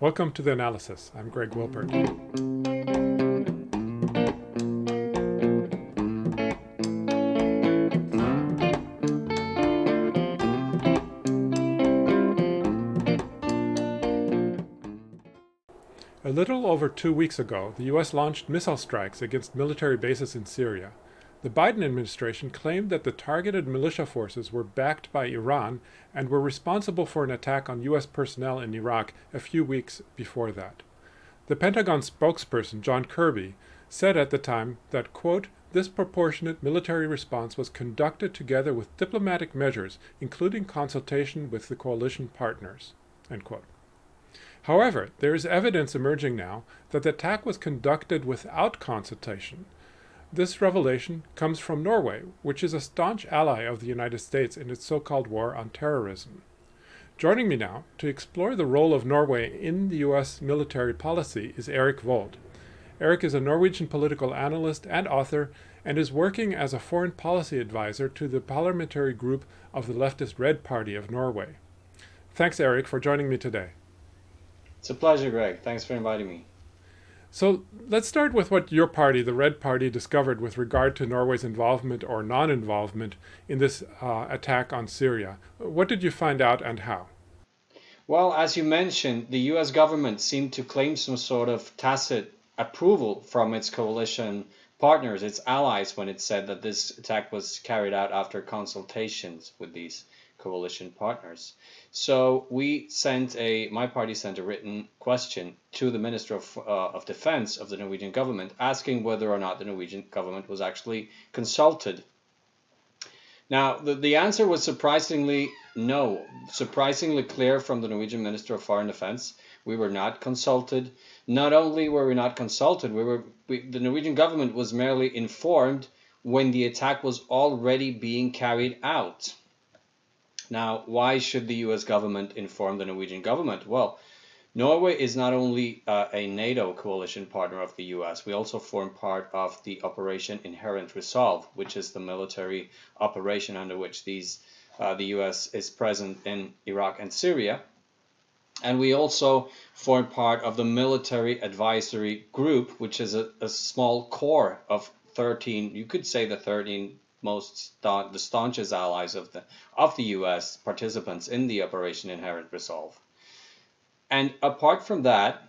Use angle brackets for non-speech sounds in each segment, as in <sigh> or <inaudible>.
Welcome to the analysis. I'm Greg Wilpert. A little over two weeks ago, the U.S. launched missile strikes against military bases in Syria. The Biden administration claimed that the targeted militia forces were backed by Iran and were responsible for an attack on U.S. personnel in Iraq a few weeks before that. The Pentagon spokesperson, John Kirby, said at the time that, quote, this proportionate military response was conducted together with diplomatic measures, including consultation with the coalition partners. However, there is evidence emerging now that the attack was conducted without consultation this revelation comes from Norway, which is a staunch ally of the United States in its so called war on terrorism. Joining me now to explore the role of Norway in the U.S. military policy is Eirik Vold. Eirik is a Norwegian political analyst and author and is working as a foreign policy advisor to the parliamentary group of the leftist Red Party of Norway. Thanks, Eirik, for joining me today. It's a pleasure, Greg. Thanks for inviting me. So let's start with what your party, the Red Party, discovered with regard to Norway's involvement or non involvement in this uh, attack on Syria. What did you find out and how? Well, as you mentioned, the US government seemed to claim some sort of tacit approval from its coalition partners, its allies, when it said that this attack was carried out after consultations with these coalition partners. So we sent a, my party sent a written question to the Minister of, uh, of Defense of the Norwegian government asking whether or not the Norwegian government was actually consulted. Now, the, the answer was surprisingly no, surprisingly clear from the Norwegian Minister of Foreign Defense. We were not consulted. Not only were we not consulted, we were we, the Norwegian government was merely informed when the attack was already being carried out. Now, why should the US government inform the Norwegian government? Well, Norway is not only uh, a NATO coalition partner of the US, we also form part of the Operation Inherent Resolve, which is the military operation under which these uh, the US is present in Iraq and Syria. And we also form part of the military advisory group, which is a, a small core of 13, you could say the 13 most the staunchest allies of the of the U.S. participants in the Operation Inherent Resolve. And apart from that,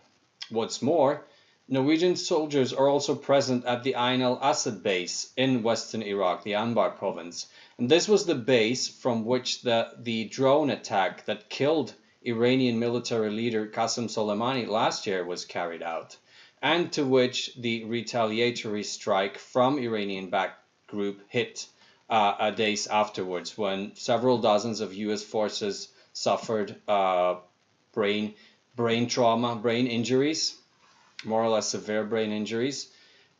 what's more, Norwegian soldiers are also present at the Ain al-Assad base in western Iraq, the Anbar province. And this was the base from which the, the drone attack that killed Iranian military leader Qasem Soleimani last year was carried out, and to which the retaliatory strike from Iranian-backed group hit uh, days afterwards when several dozens of U.S. forces suffered uh, brain brain trauma, brain injuries, more or less severe brain injuries,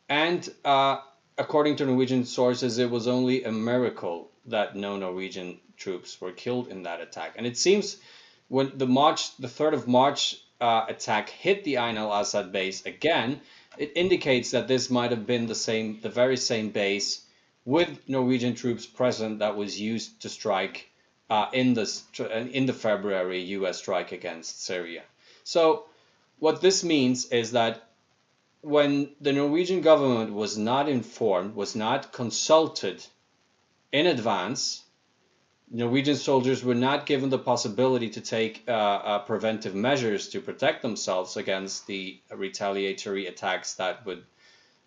and uh, according to Norwegian sources, it was only a miracle that no Norwegian troops were killed in that attack. And it seems when the March, the 3rd of March uh, attack hit the Ain al-Assad base again, it indicates that this might have been the same, the very same base with Norwegian troops present that was used to strike uh, in the in the February U.S. strike against Syria. So what this means is that when the Norwegian government was not informed, was not consulted in advance, Norwegian soldiers were not given the possibility to take uh, uh, preventive measures to protect themselves against the retaliatory attacks that would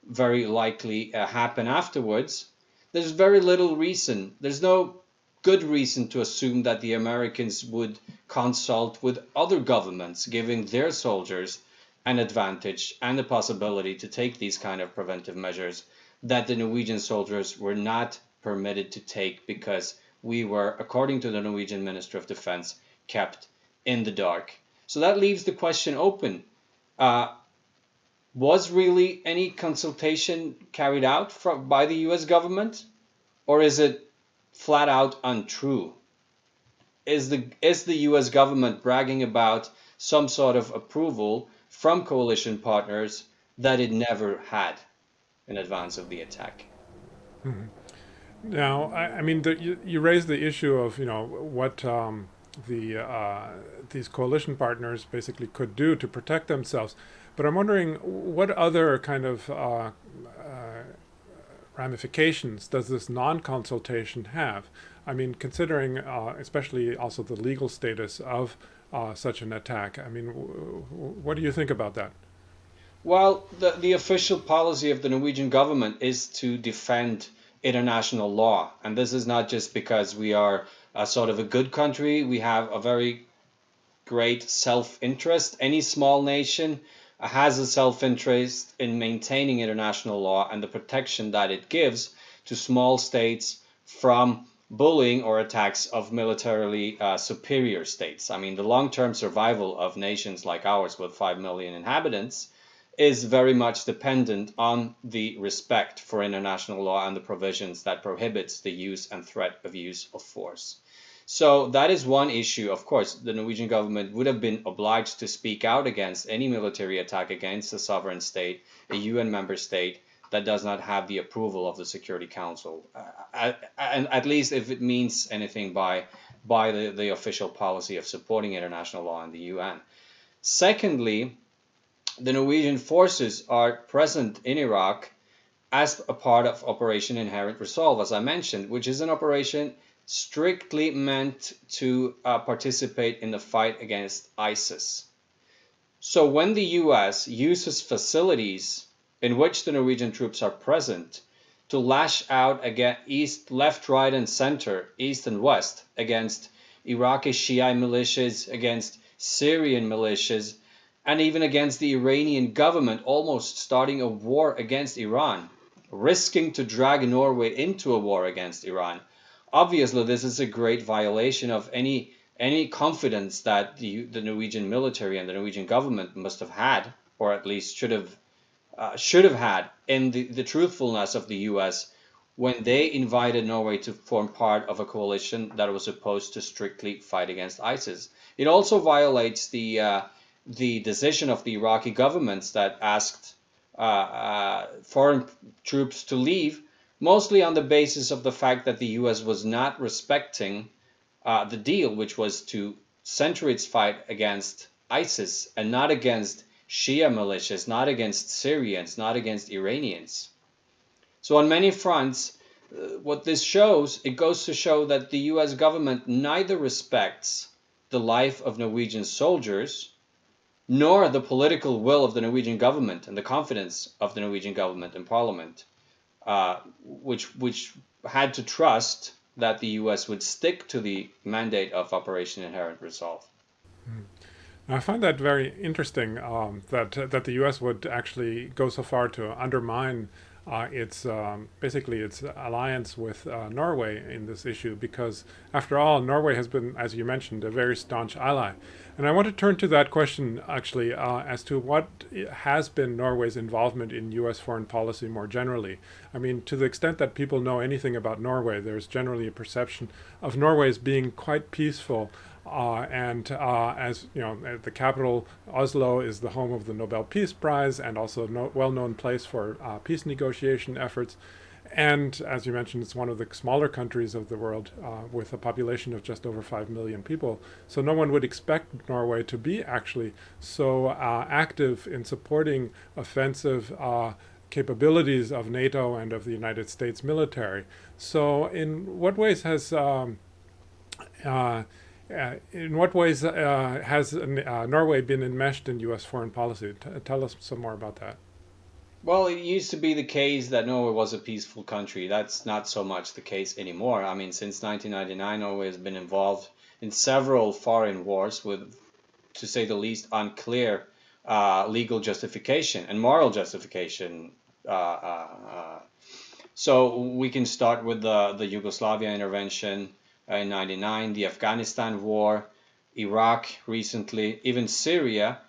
very likely uh, happen afterwards there's very little reason, there's no good reason to assume that the Americans would consult with other governments, giving their soldiers an advantage and the possibility to take these kind of preventive measures that the Norwegian soldiers were not permitted to take because we were, according to the Norwegian Minister of Defense, kept in the dark. So that leaves the question open. Uh, was really any consultation carried out from, by the US government? Or is it flat out untrue? Is the, is the US government bragging about some sort of approval from coalition partners that it never had in advance of the attack? Mm-hmm. Now, I, I mean, the, you, you raised the issue of, you know, what um, the uh, these coalition partners basically could do to protect themselves. But I'm wondering what other kind of uh, uh, ramifications does this non-consultation have? I mean, considering uh, especially also the legal status of uh, such an attack. I mean, w- w- what do you think about that? Well, the, the official policy of the Norwegian government is to defend international law. And this is not just because we are a sort of a good country, we have a very great self interest. Any small nation has a self interest in maintaining international law and the protection that it gives to small states from bullying or attacks of militarily uh, superior states. I mean, the long term survival of nations like ours with 5 million inhabitants is very much dependent on the respect for international law and the provisions that prohibits the use and threat of use of force. So that is one issue. Of course, the Norwegian government would have been obliged to speak out against any military attack against a sovereign state, a UN member state that does not have the approval of the Security Council, and at least if it means anything by by the, the official policy of supporting international law in the UN. Secondly, the Norwegian forces are present in Iraq as a part of Operation Inherent Resolve, as I mentioned, which is an operation strictly meant to uh, participate in the fight against ISIS. So when the US uses facilities in which the Norwegian troops are present to lash out against east, left, right, and center, east and west, against Iraqi Shia militias, against Syrian militias, and even against the Iranian government, almost starting a war against Iran, risking to drag Norway into a war against Iran. Obviously, this is a great violation of any any confidence that the, the Norwegian military and the Norwegian government must have had, or at least should have uh, should have had, in the, the truthfulness of the U.S. when they invited Norway to form part of a coalition that was supposed to strictly fight against ISIS. It also violates the uh, the decision of the Iraqi governments that asked uh, uh, foreign troops to leave, mostly on the basis of the fact that the U.S. was not respecting uh, the deal, which was to center its fight against ISIS and not against Shia militias, not against Syrians, not against Iranians. So on many fronts, uh, what this shows, it goes to show that the U.S. government neither respects the life of Norwegian soldiers nor the political will of the Norwegian government and the confidence of the Norwegian government and parliament, uh, which which had to trust that the U.S. would stick to the mandate of Operation Inherent Resolve. Mm. I find that very interesting um, that that the U.S. would actually go so far to undermine uh, its um, basically its alliance with uh, Norway in this issue because after all Norway has been as you mentioned a very staunch ally. And I want to turn to that question actually uh, as to what has been Norway's involvement in US foreign policy more generally. I mean to the extent that people know anything about Norway there's generally a perception of Norway as being quite peaceful uh, and uh, as you know, the capital Oslo is the home of the Nobel Peace Prize and also a no, well-known place for uh, peace negotiation efforts. And as you mentioned, it's one of the smaller countries of the world uh, with a population of just over 5 million people. So no one would expect Norway to be actually so uh, active in supporting offensive uh, capabilities of NATO and of the United States military. So, in what ways has um, uh, uh, in what ways uh, has uh, Norway been enmeshed in U.S. foreign policy? T- tell us some more about that. Well, it used to be the case that Norway was a peaceful country. That's not so much the case anymore. I mean, since 1999, Norway has been involved in several foreign wars with, to say the least, unclear uh, legal justification and moral justification. Uh, uh, so we can start with the, the Yugoslavia intervention in 99, the Afghanistan war, Iraq recently, even Syria,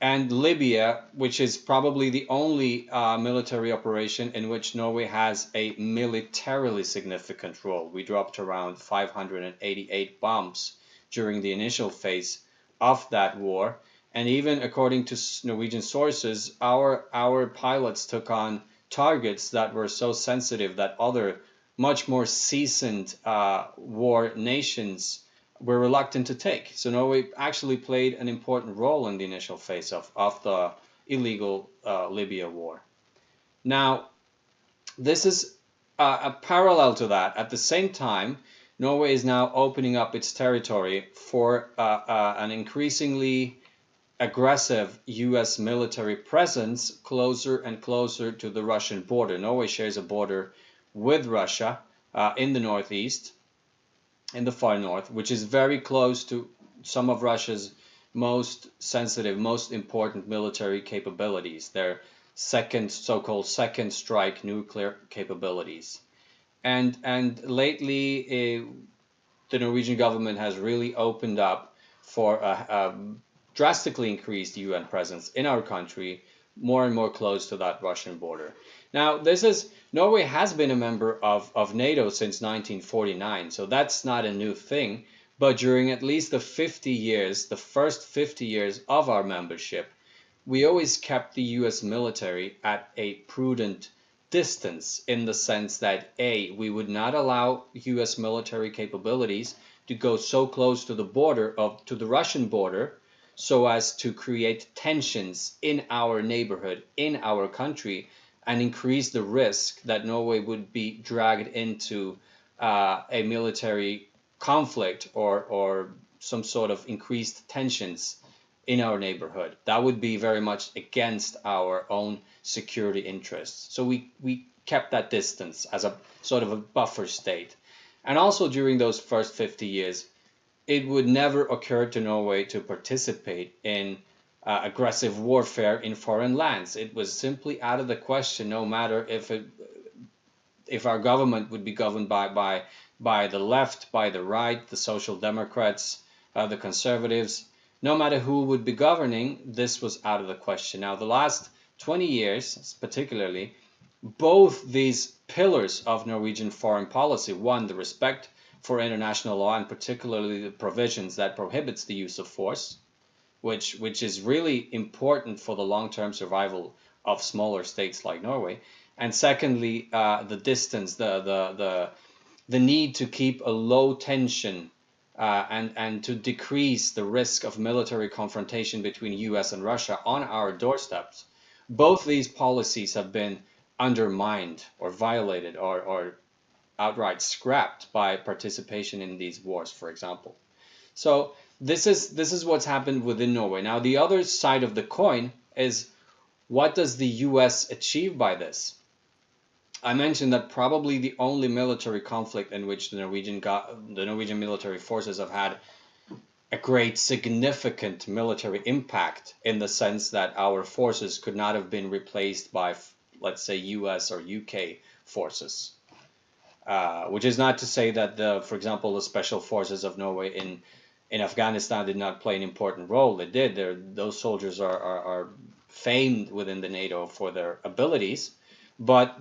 and Libya, which is probably the only uh, military operation in which Norway has a militarily significant role. We dropped around 588 bombs during the initial phase of that war. And even according to Norwegian sources, our, our pilots took on targets that were so sensitive that other much more seasoned uh, war nations were reluctant to take. So Norway actually played an important role in the initial phase of, of the illegal uh, Libya war. Now, this is uh, a parallel to that. At the same time, Norway is now opening up its territory for uh, uh an increasingly aggressive US military presence closer and closer to the Russian border. Norway shares a border with Russia uh, in the northeast, in the far north, which is very close to some of Russia's most sensitive, most important military capabilities, their second so-called second strike nuclear capabilities. And and lately, uh, the Norwegian government has really opened up for a, a drastically increased UN presence in our country, more and more close to that Russian border. Now, this is Norway has been a member of, of NATO since 1949, so that's not a new thing. But during at least the 50 years, the first 50 years of our membership, we always kept the US military at a prudent distance in the sense that A, we would not allow US military capabilities to go so close to the border of to the Russian border so as to create tensions in our neighborhood, in our country, and increase the risk that Norway would be dragged into uh, a military conflict or, or some sort of increased tensions in our neighborhood. That would be very much against our own security interests. So we, we kept that distance as a sort of a buffer state. And also during those first 50 years, it would never occur to Norway to participate in uh, aggressive warfare in foreign lands. It was simply out of the question, no matter if it, if our government would be governed by by by the left, by the right, the social democrats, uh, the conservatives, no matter who would be governing, this was out of the question. Now, the last 20 years, particularly, both these pillars of Norwegian foreign policy, one, the respect for international law and particularly the provisions that prohibits the use of force, which which is really important for the long-term survival of smaller states like Norway. And secondly, uh, the distance, the the the the need to keep a low tension uh, and and to decrease the risk of military confrontation between U.S. and Russia on our doorsteps. Both these policies have been undermined or violated or, or outright scrapped by participation in these wars, for example. So this is this is what's happened within Norway. Now the other side of the coin is what does the US achieve by this? I mentioned that probably the only military conflict in which the Norwegian the Norwegian military forces have had a great significant military impact in the sense that our forces could not have been replaced by let's say US or UK forces. Uh, which is not to say that the, for example, the special forces of Norway in in Afghanistan did not play an important role. They did. They're, those soldiers are, are, are famed within the NATO for their abilities, but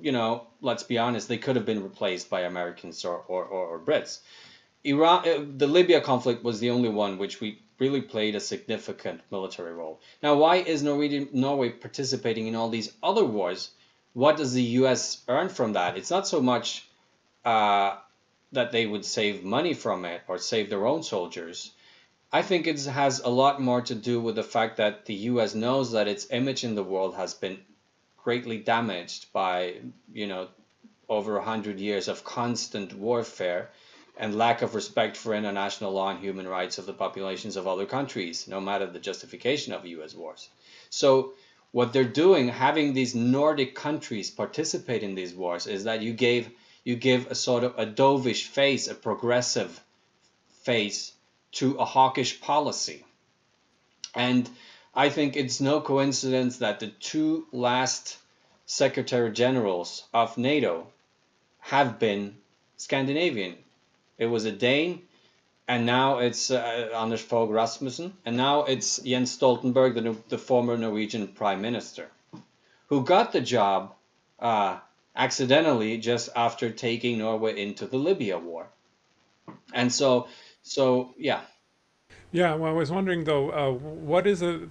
you know, let's be honest, they could have been replaced by Americans or, or, or, or Brits. Iran, uh, the Libya conflict was the only one which we really played a significant military role. Now, why is Norwegian, Norway participating in all these other wars? What does the U.S. earn from that? It's not so much uh, that they would save money from it or save their own soldiers. I think it has a lot more to do with the fact that the US knows that its image in the world has been greatly damaged by, you know, over a hundred years of constant warfare and lack of respect for international law and human rights of the populations of other countries, no matter the justification of US wars. So what they're doing, having these Nordic countries participate in these wars, is that you gave you give a sort of a dovish face, a progressive face to a hawkish policy. And I think it's no coincidence that the two last secretary generals of NATO have been Scandinavian. It was a Dane, and now it's uh, Anders Fogh Rasmussen, and now it's Jens Stoltenberg, the, the former Norwegian prime minister, who got the job uh, accidentally just after taking Norway into the Libya war. And so, so yeah. Yeah, well, I was wondering though, uh, what is a,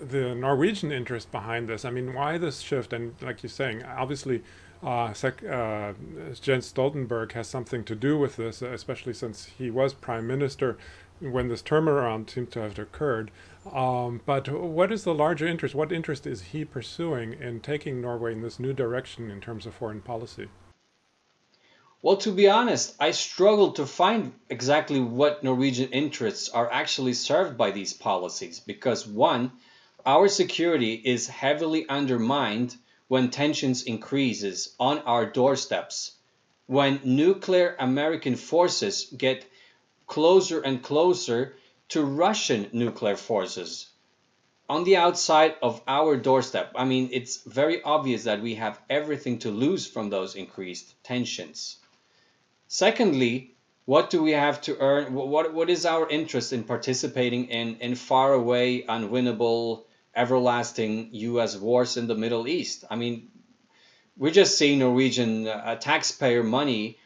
the Norwegian interest behind this? I mean, why this shift? And like you're saying, obviously, uh, Sec, uh, Jens Stoltenberg has something to do with this, especially since he was prime minister when this turnaround seemed to have occurred. Um, but what is the larger interest? What interest is he pursuing in taking Norway in this new direction in terms of foreign policy? Well, to be honest, I struggle to find exactly what Norwegian interests are actually served by these policies because, one, our security is heavily undermined when tensions increases on our doorsteps, when nuclear American forces get closer and closer to Russian nuclear forces on the outside of our doorstep. I mean, it's very obvious that we have everything to lose from those increased tensions. Secondly, what do we have to earn? What, what is our interest in participating in, in far away, unwinnable, everlasting US wars in the Middle East? I mean, we're just seeing Norwegian uh, taxpayer money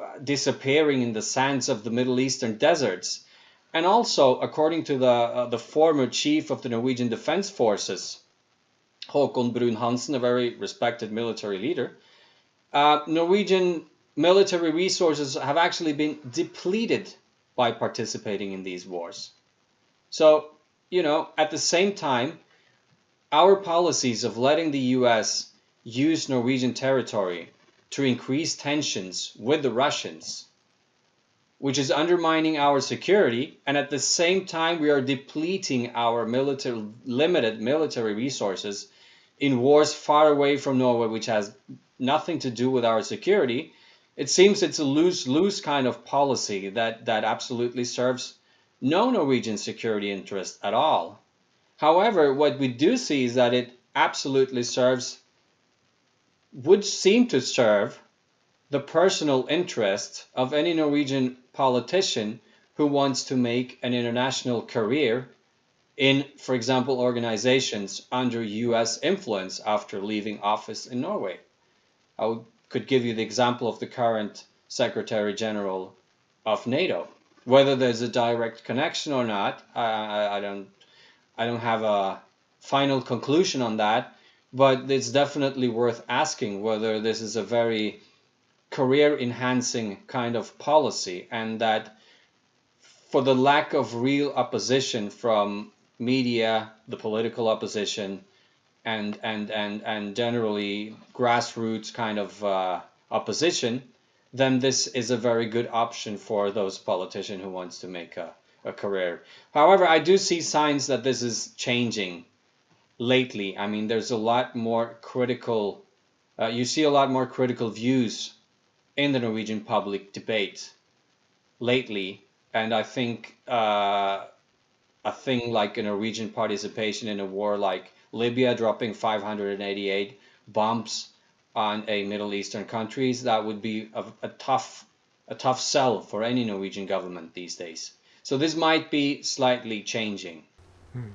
uh, disappearing in the sands of the Middle Eastern deserts. And also, according to the, uh, the former chief of the Norwegian Defense Forces, Haakon Bruun-Hanssen, a very respected military leader, uh, Norwegian military resources have actually been depleted by participating in these wars. So, you know, at the same time, our policies of letting the US use Norwegian territory to increase tensions with the Russians, which is undermining our security, and at the same time, we are depleting our military, limited military resources in wars far away from Norway, which has nothing to do with our security. It seems it's a lose-lose kind of policy that, that absolutely serves no Norwegian security interest at all. However, what we do see is that it absolutely serves, would seem to serve, the personal interest of any Norwegian politician who wants to make an international career in, for example, organizations under US influence after leaving office in Norway. I would could give you the example of the current Secretary General of NATO. Whether there's a direct connection or not, I, I, don't I don't have a final conclusion on that, but it's definitely worth asking whether this is a very career enhancing kind of policy and that for the lack of real opposition from media, the political opposition, and and and and generally grassroots kind of uh, opposition, then this is a very good option for those politicians who wants to make a, a career. However, I do see signs that this is changing lately. I mean, there's a lot more critical. Uh, you see a lot more critical views in the Norwegian public debate lately, and I think uh, a thing like a Norwegian participation in a war like Libya dropping 588 bombs on a Middle Eastern countries, that would be a, a tough a tough sell for any Norwegian government these days. So this might be slightly changing. Hmm.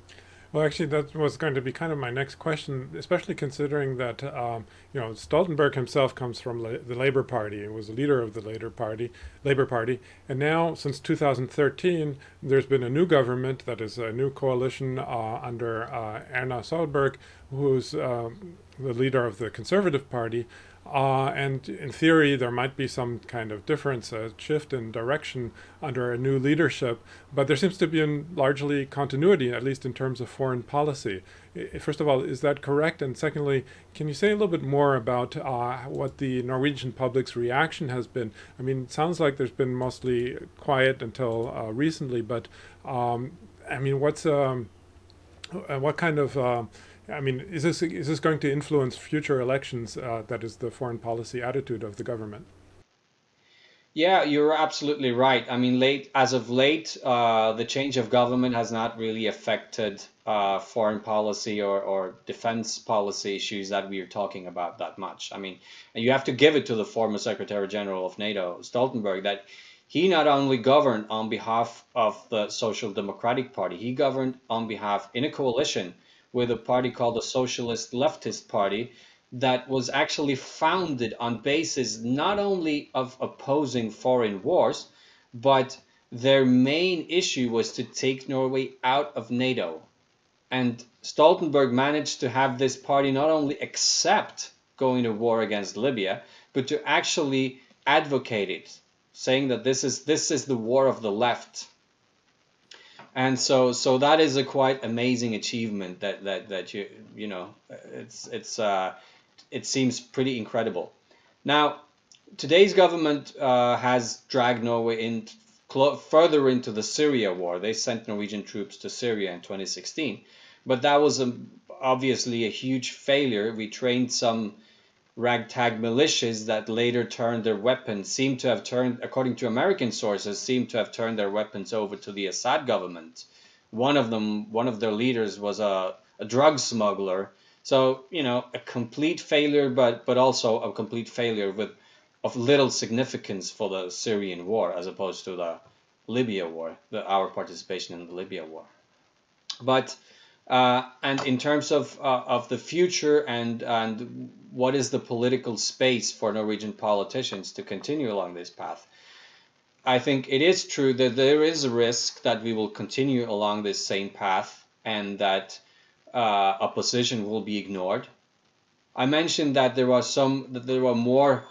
Well, actually, that was going to be kind of my next question, especially considering that um, you know Stoltenberg himself comes from la- the Labour Party. And was a leader of the Labour Party, Labour Party, and now since 2013, there's been a new government that is a new coalition uh, under uh, Erna Solberg, who's uh, the leader of the Conservative Party, uh, and in theory, there might be some kind of difference, a shift in direction under a new leadership, but there seems to be largely continuity, at least in terms of foreign policy. First of all, is that correct? And secondly, can you say a little bit more about uh, what the Norwegian public's reaction has been? I mean, it sounds like there's been mostly quiet until uh, recently, but um, I mean, what's um, uh, what kind of uh, I mean, is this is this going to influence future elections? Uh, that is the foreign policy attitude of the government. Yeah, you're absolutely right. I mean, late as of late, uh, the change of government has not really affected uh, foreign policy or, or defense policy issues that we are talking about that much. I mean, you have to give it to the former Secretary General of NATO, Stoltenberg, that he not only governed on behalf of the Social Democratic Party, he governed on behalf in a coalition with a party called the Socialist Leftist Party that was actually founded on basis not only of opposing foreign wars, but their main issue was to take Norway out of NATO. And Stoltenberg managed to have this party not only accept going to war against Libya, but to actually advocate it, saying that this is this is the war of the left. And so so that is a quite amazing achievement that that that you you know it's it's uh, it seems pretty incredible. Now today's government uh, has dragged Norway in further into the Syria war. They sent Norwegian troops to Syria in 2016, but that was a, obviously a huge failure. We trained some ragtag militias that later turned their weapons, seem to have turned, according to American sources, seem to have turned their weapons over to the Assad government. One of them, one of their leaders, was a, a drug smuggler. So you know, a complete failure, but but also a complete failure with of little significance for the Syrian war as opposed to the Libya war, the, our participation in the Libya war. But uh, and in terms of uh, of the future and and what is the political space for Norwegian politicians to continue along this path, I think it is true that there is a risk that we will continue along this same path and that uh, opposition will be ignored. I mentioned that there was some that there were more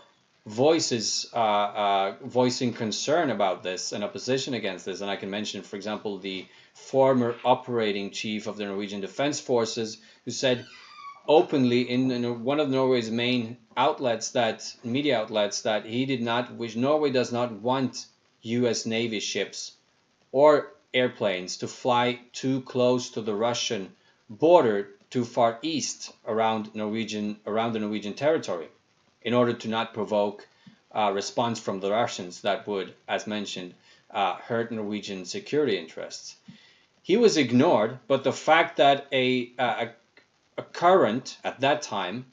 voices uh, uh, voicing concern about this and opposition against this. And I can mention, for example, the former operating chief of the Norwegian Defense Forces, who said openly in, in one of Norway's main outlets that media outlets that he did not wish Norway does not want U.S. Navy ships or airplanes to fly too close to the Russian border too far east around Norwegian around the Norwegian territory in order to not provoke a response from the Russians that would, as mentioned, uh, hurt Norwegian security interests. He was ignored, but the fact that a, a, a current, at that time,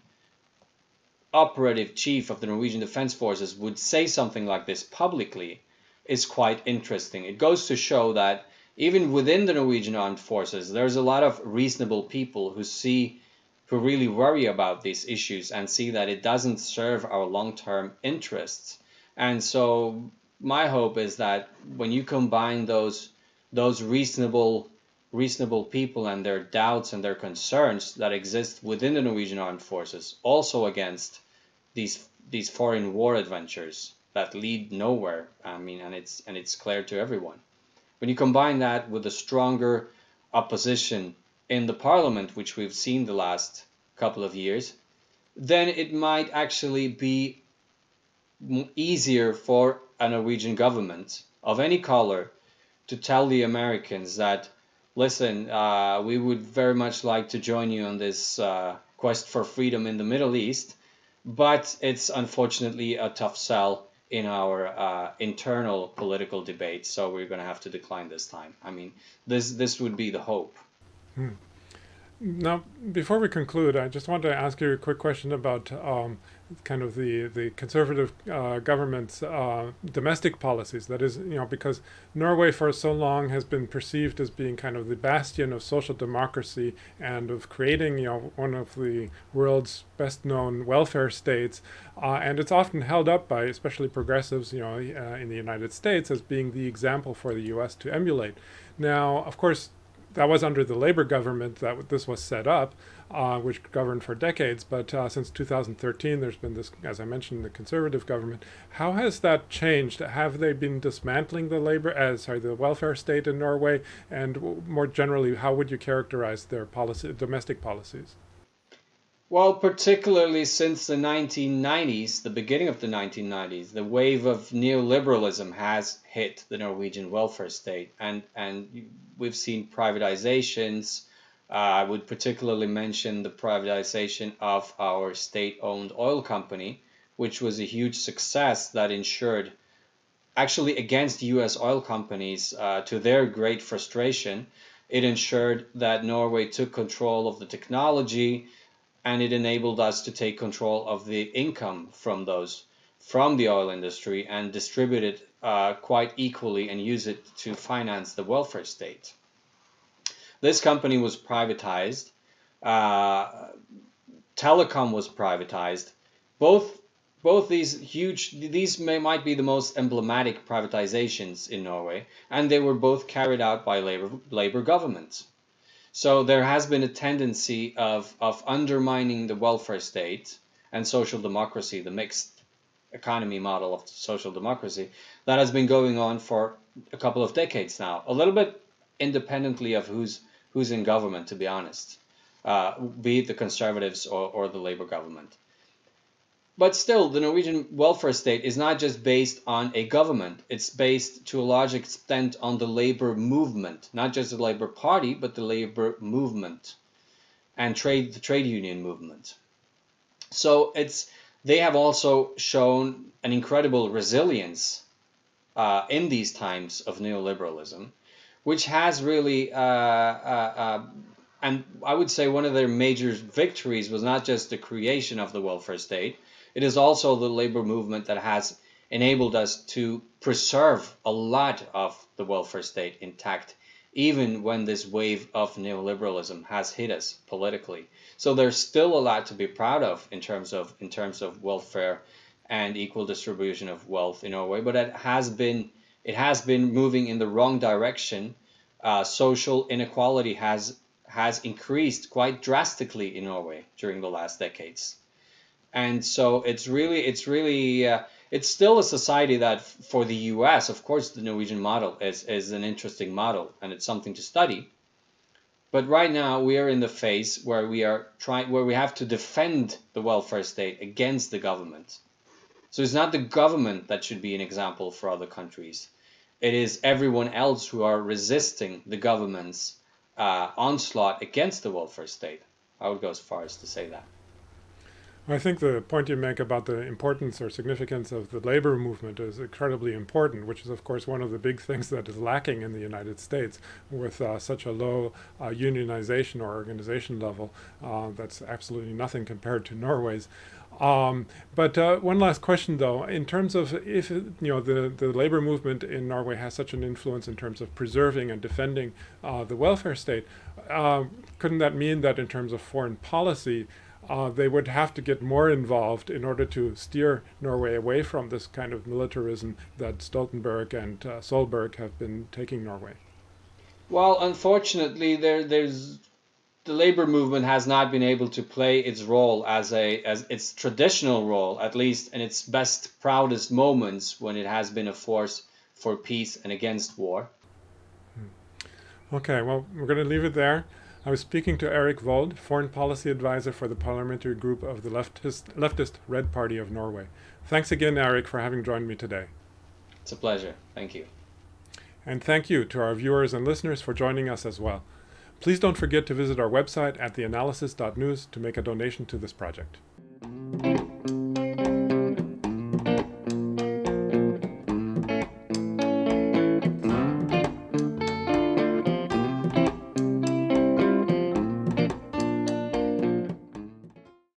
operative chief of the Norwegian Defense Forces would say something like this publicly is quite interesting. It goes to show that even within the Norwegian armed forces, there's a lot of reasonable people who see who really worry about these issues and see that it doesn't serve our long-term interests. And so my hope is that when you combine those those reasonable reasonable people and their doubts and their concerns that exist within the Norwegian armed forces also against these these foreign war adventures that lead nowhere i mean and it's and it's clear to everyone. When you combine that with a stronger opposition in the parliament, which we've seen the last couple of years, then it might actually be easier for a Norwegian government of any color to tell the Americans that, listen, uh, we would very much like to join you on this uh, quest for freedom in the Middle East, but it's unfortunately a tough sell in our uh, internal political debate, so we're going to have to decline this time. I mean, this this would be the hope. Hmm. Now, before we conclude, I just want to ask you a quick question about um, kind of the the conservative uh, government's uh, domestic policies. That is, you know, because Norway for so long has been perceived as being kind of the bastion of social democracy and of creating, you know, one of the world's best known welfare states, uh, and it's often held up by especially progressives, you know, uh, in the United States as being the example for the U.S. to emulate. Now, of course that was under the Labor government that this was set up, uh, which governed for decades. But uh, since 2013, there's been this, as I mentioned, the conservative government. How has that changed? Have they been dismantling the labor, uh, sorry, the welfare state in Norway? And more generally, how would you characterize their policy, domestic policies? Well, particularly since the 1990s, the beginning of the 1990s, the wave of neoliberalism has hit the Norwegian welfare state, and and we've seen privatizations. Uh, I would particularly mention the privatization of our state-owned oil company, which was a huge success that ensured, actually against U.S. oil companies, uh, to their great frustration, it ensured that Norway took control of the technology and it enabled us to take control of the income from those from the oil industry and distribute it uh, quite equally and use it to finance the welfare state. This company was privatized. Uh, telecom was privatized. Both both these huge these may might be the most emblematic privatizations in Norway, and they were both carried out by labor labor governments. So there has been a tendency of, of undermining the welfare state and social democracy, the mixed economy model of social democracy, that has been going on for a couple of decades now, a little bit independently of who's who's in government, to be honest, uh, be it the conservatives or, or the Labour government. But still, the Norwegian welfare state is not just based on a government. It's based to a large extent on the labor movement, not just the Labor Party, but the labor movement and trade the trade union movement. So it's they have also shown an incredible resilience uh, in these times of neoliberalism, which has really, uh, uh, uh, and I would say one of their major victories was not just the creation of the welfare state, it is also the labor movement that has enabled us to preserve a lot of the welfare state intact, even when this wave of neoliberalism has hit us politically. So there's still a lot to be proud of in terms of in terms of welfare and equal distribution of wealth in Norway, but it has been it has been moving in the wrong direction. Uh, social inequality has has increased quite drastically in Norway during the last decades and so it's really it's really uh, it's still a society that for the US of course the Norwegian model is is an interesting model and it's something to study. But right now we are in the phase where we are trying where we have to defend the welfare state against the government. So it's not the government that should be an example for other countries. It is everyone else who are resisting the government's uh, onslaught against the welfare state. I would go as far as to say that I think the point you make about the importance or significance of the labor movement is incredibly important, which is, of course, one of the big <laughs> things that is lacking in the United States with uh, such a low uh, unionization or organization level. Uh, that's absolutely nothing compared to Norway's. Um, but uh, one last question, though, in terms of if you know the, the labor movement in Norway has such an influence in terms of preserving and defending uh, the welfare state, uh, couldn't that mean that in terms of foreign policy, uh, they would have to get more involved in order to steer Norway away from this kind of militarism that Stoltenberg and uh, Solberg have been taking Norway. Well, unfortunately, there, there's the labor movement has not been able to play its role as a as its traditional role, at least in its best, proudest moments when it has been a force for peace and against war. Hmm. Okay, well, we're going to leave it there. I was speaking to Eirik Vold, Foreign Policy Advisor for the Parliamentary Group of the leftist, leftist Red Party of Norway. Thanks again, Eirik, for having joined me today. It's a pleasure. Thank you. And thank you to our viewers and listeners for joining us as well. Please don't forget to visit our website at theanalysis.news to make a donation to this project.